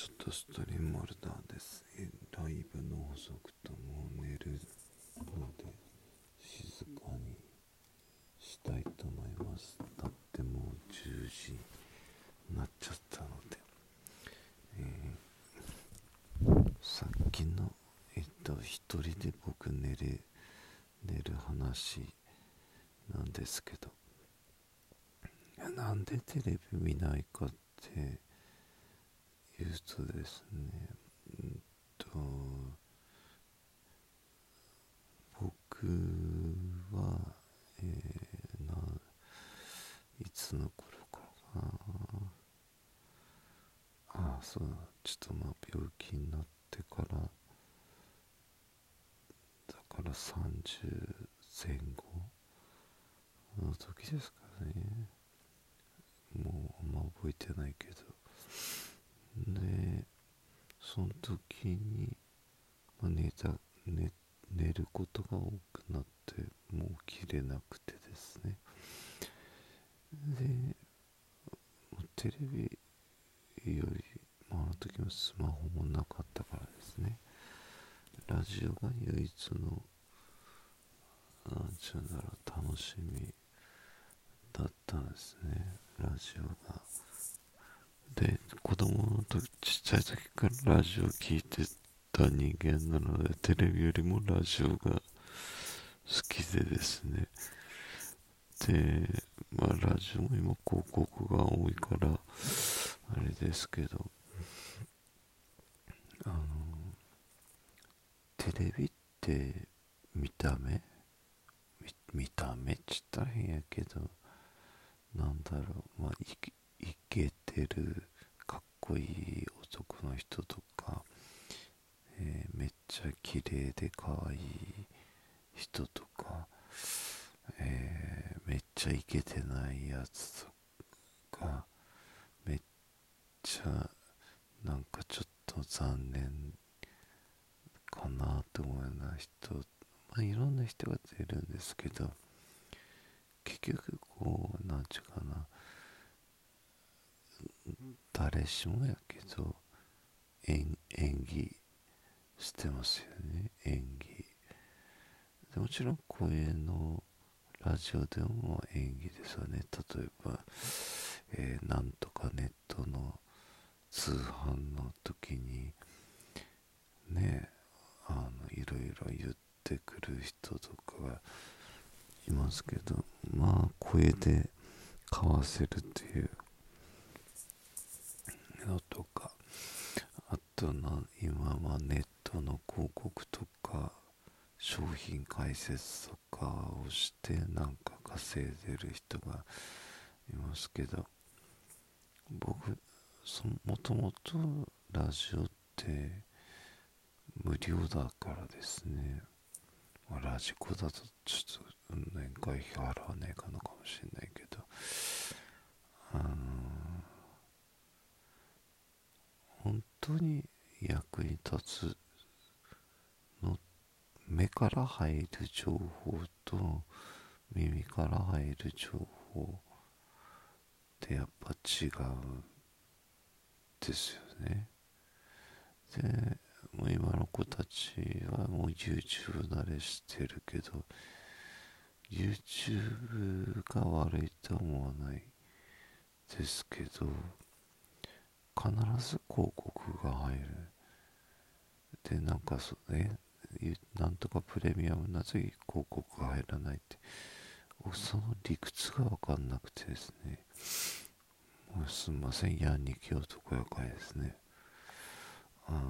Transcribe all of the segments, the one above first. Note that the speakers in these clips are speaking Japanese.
ちょっとストリームモルダーです。ライブの補足とも寝るので静かにしたいと思います。だってもう10時になっちゃったので、えーさっきのえっと一人で僕寝れ寝る話なんですけどなんでテレビ見ないかって言うとですねうんと僕は、えーないつの頃からかな。ああそうだちょっとまあ病気になってから。だから30前後の時ですかね。もうあんま覚えてないけど。でその時に、まあ、寝た寝寝ることが多くなってもう起きれなくてですね。でテレビより、まあ、あの時もスマホもなかったからですね。ラジオが唯一のなんちゅうんだろう楽しみだったんですね。ラジオが。で子供の時ちっちゃい時からラジオ聞いてた人間なのでテレビよりもラジオが好きでですね。でまあラジオも今広告が多いからあれですけど。あのテレビって見た目？見見た目っちったら変やけどなんだろう。まあいけてるかっこいい男の人とか、えーめっちゃ綺麗で可愛い人とか、えーめっちゃイケてないやつとかめっちゃなんかちょっと残念かなと思うような人まあいろんな人が出るんですけど結局こうなんちゅうかな誰しもやけど演演技してますよね。演技。でもちろん声のラジオでも演技ですよね。例えば、えーなんとかネットの通販の時にねあのいろいろ言ってくる人とかがいますけどまあ声で買わせるっていうのとかあとな今はネットの広告とか商品解説とかをしてなんか稼いでる人がいますけど僕そもともとラジオって無料だからですね、まラジコだとちょっと年会費払わねえかのかもしれないけどあの本当に役に立つの目から入る情報と耳から入る情報ってやっぱ違うんですよね。でもう今の子たちはもう YouTube 慣れしてるけど YouTube が悪いとは思わないですけど必ず広告が入る。でなんかそねなんとかプレミアムなぜ広告が入らないって。その理屈が分かんなくてですね。もうすんません。ヤンニキ男やかいですね。あの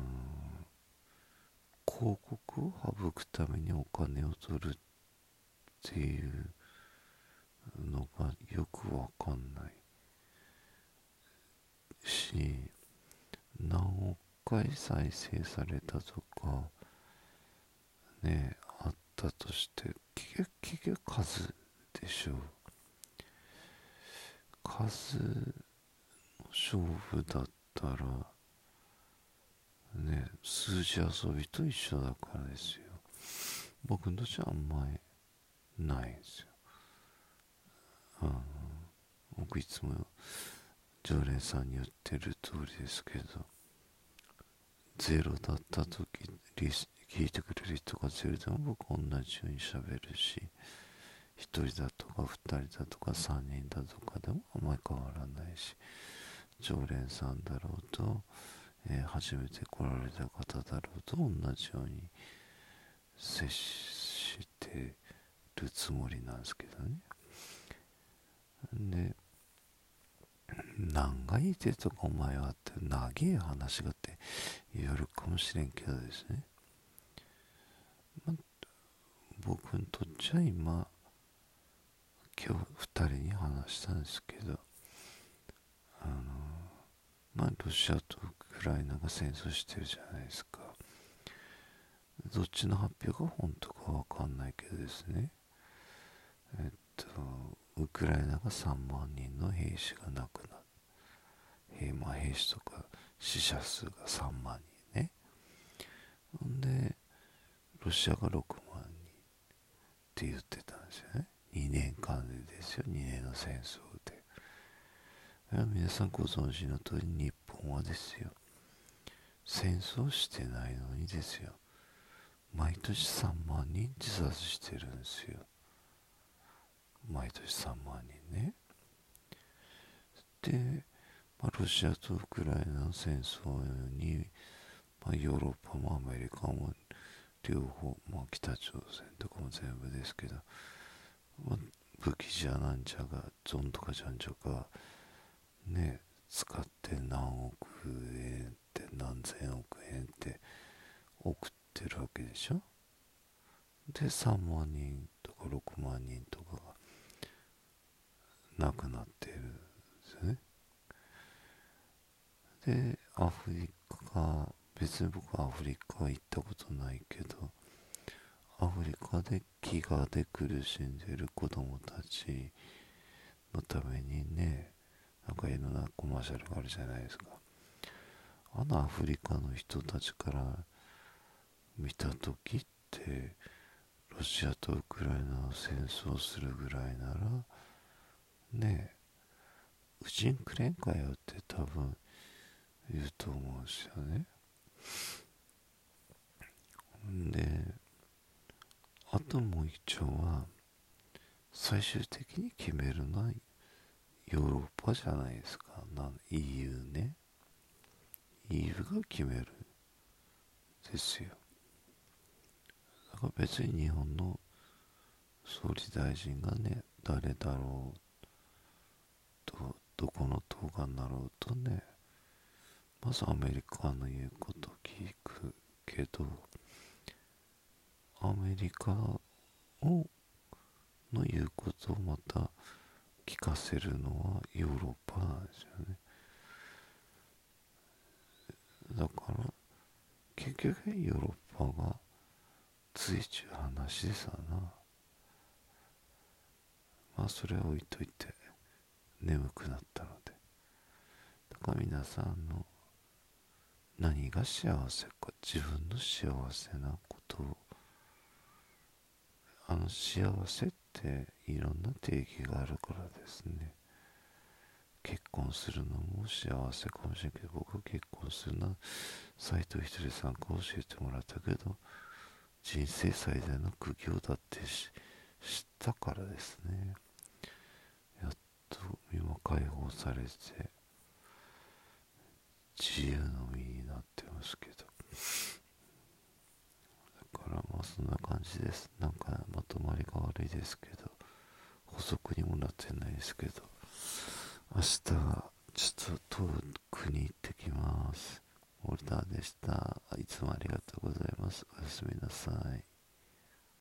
広告を省くためにお金を取るっていうのがよくわかんない。し何億回再生されたとかねあったとして結局数でしょう。数の勝負だったらね数字遊びと一緒だからですよ。僕としてはあんまりないんですよ。あの僕いつも常連さんに言ってる通りですけどゼロだった時リス聞いてくれる人がゼロでも僕同じように喋るし1人だとか2人だとか3人だとかでもあんまり変わらないし常連さんだろうと、えー、初めて来られた方だろうと同じように接してるつもりなんですけどね。で何が言いてとかお前はって長い話がって言えるかもしれんけどですね、ま僕にとっちゃ今今日2人に話したんですけどあのまあロシアとウクライナが戦争してるじゃないですか。どっちの発表が本当かわかんないけどですね。えっとウクライナが3万人の兵士が亡くなる。兵,、まあ、兵士とか死者数が3万人ね。ほんでロシアが6万人って言ってたんですよね。2年間でですよ。2年の戦争で。皆さんご存知の通り日本はですよ。戦争してないのにですよ。毎年3万人自殺してるんですよ。毎年3万人ね。で、まあ、ロシアとウクライナの戦争に、まあ、ヨーロッパもアメリカも両方、まあ、北朝鮮とかも全部ですけどまあ、武器じゃなんちゃがゾンとかじゃんちゃかね使って何億円って何千億円って送ってるわけでしょ。で3万人とか6万人とかが亡くなってるんですよねでアフリカ別に僕はアフリカ行ったことないけどアフリカで飢餓で苦しんでる子供たちのためにねなんかいろんなコマーシャルがあるじゃないですか。あのアフリカの人たちから見た時ってロシアとウクライナを戦争するぐらいならねえうちにくれんかよって多分言うと思うんですよね。であともう一丁は最終的に決めるのはヨーロッパじゃないですか。な EU ね。EU が決める。ですよ。だから別に日本の総理大臣がね誰だろうとどこの党がなろうとねまずアメリカの言うこと聞くけどアメリカをの言うことをまた聞かせるのはヨーロッパなんですよね。だから結局ヨーロッパがついちゅう話でさな。まあそれは置いといて眠くなったので。だから皆さんの何が幸せか自分の幸せなこと。をあの幸せっていろんな定義があるからですね。結婚するのも幸せかもしれんけど僕は結婚するのは斎藤ひとりさんから教えてもらったけど人生最大の苦行だって知ったからですね。やっと身も解放されて自由の身になってますけど。だからまあそんな感じです。なんかまとまりが悪いですけど。補足にもなってないですけど。明日はちょっと遠くに行ってきます。オルターでした。いつもありがとうございます。おやすみなさい。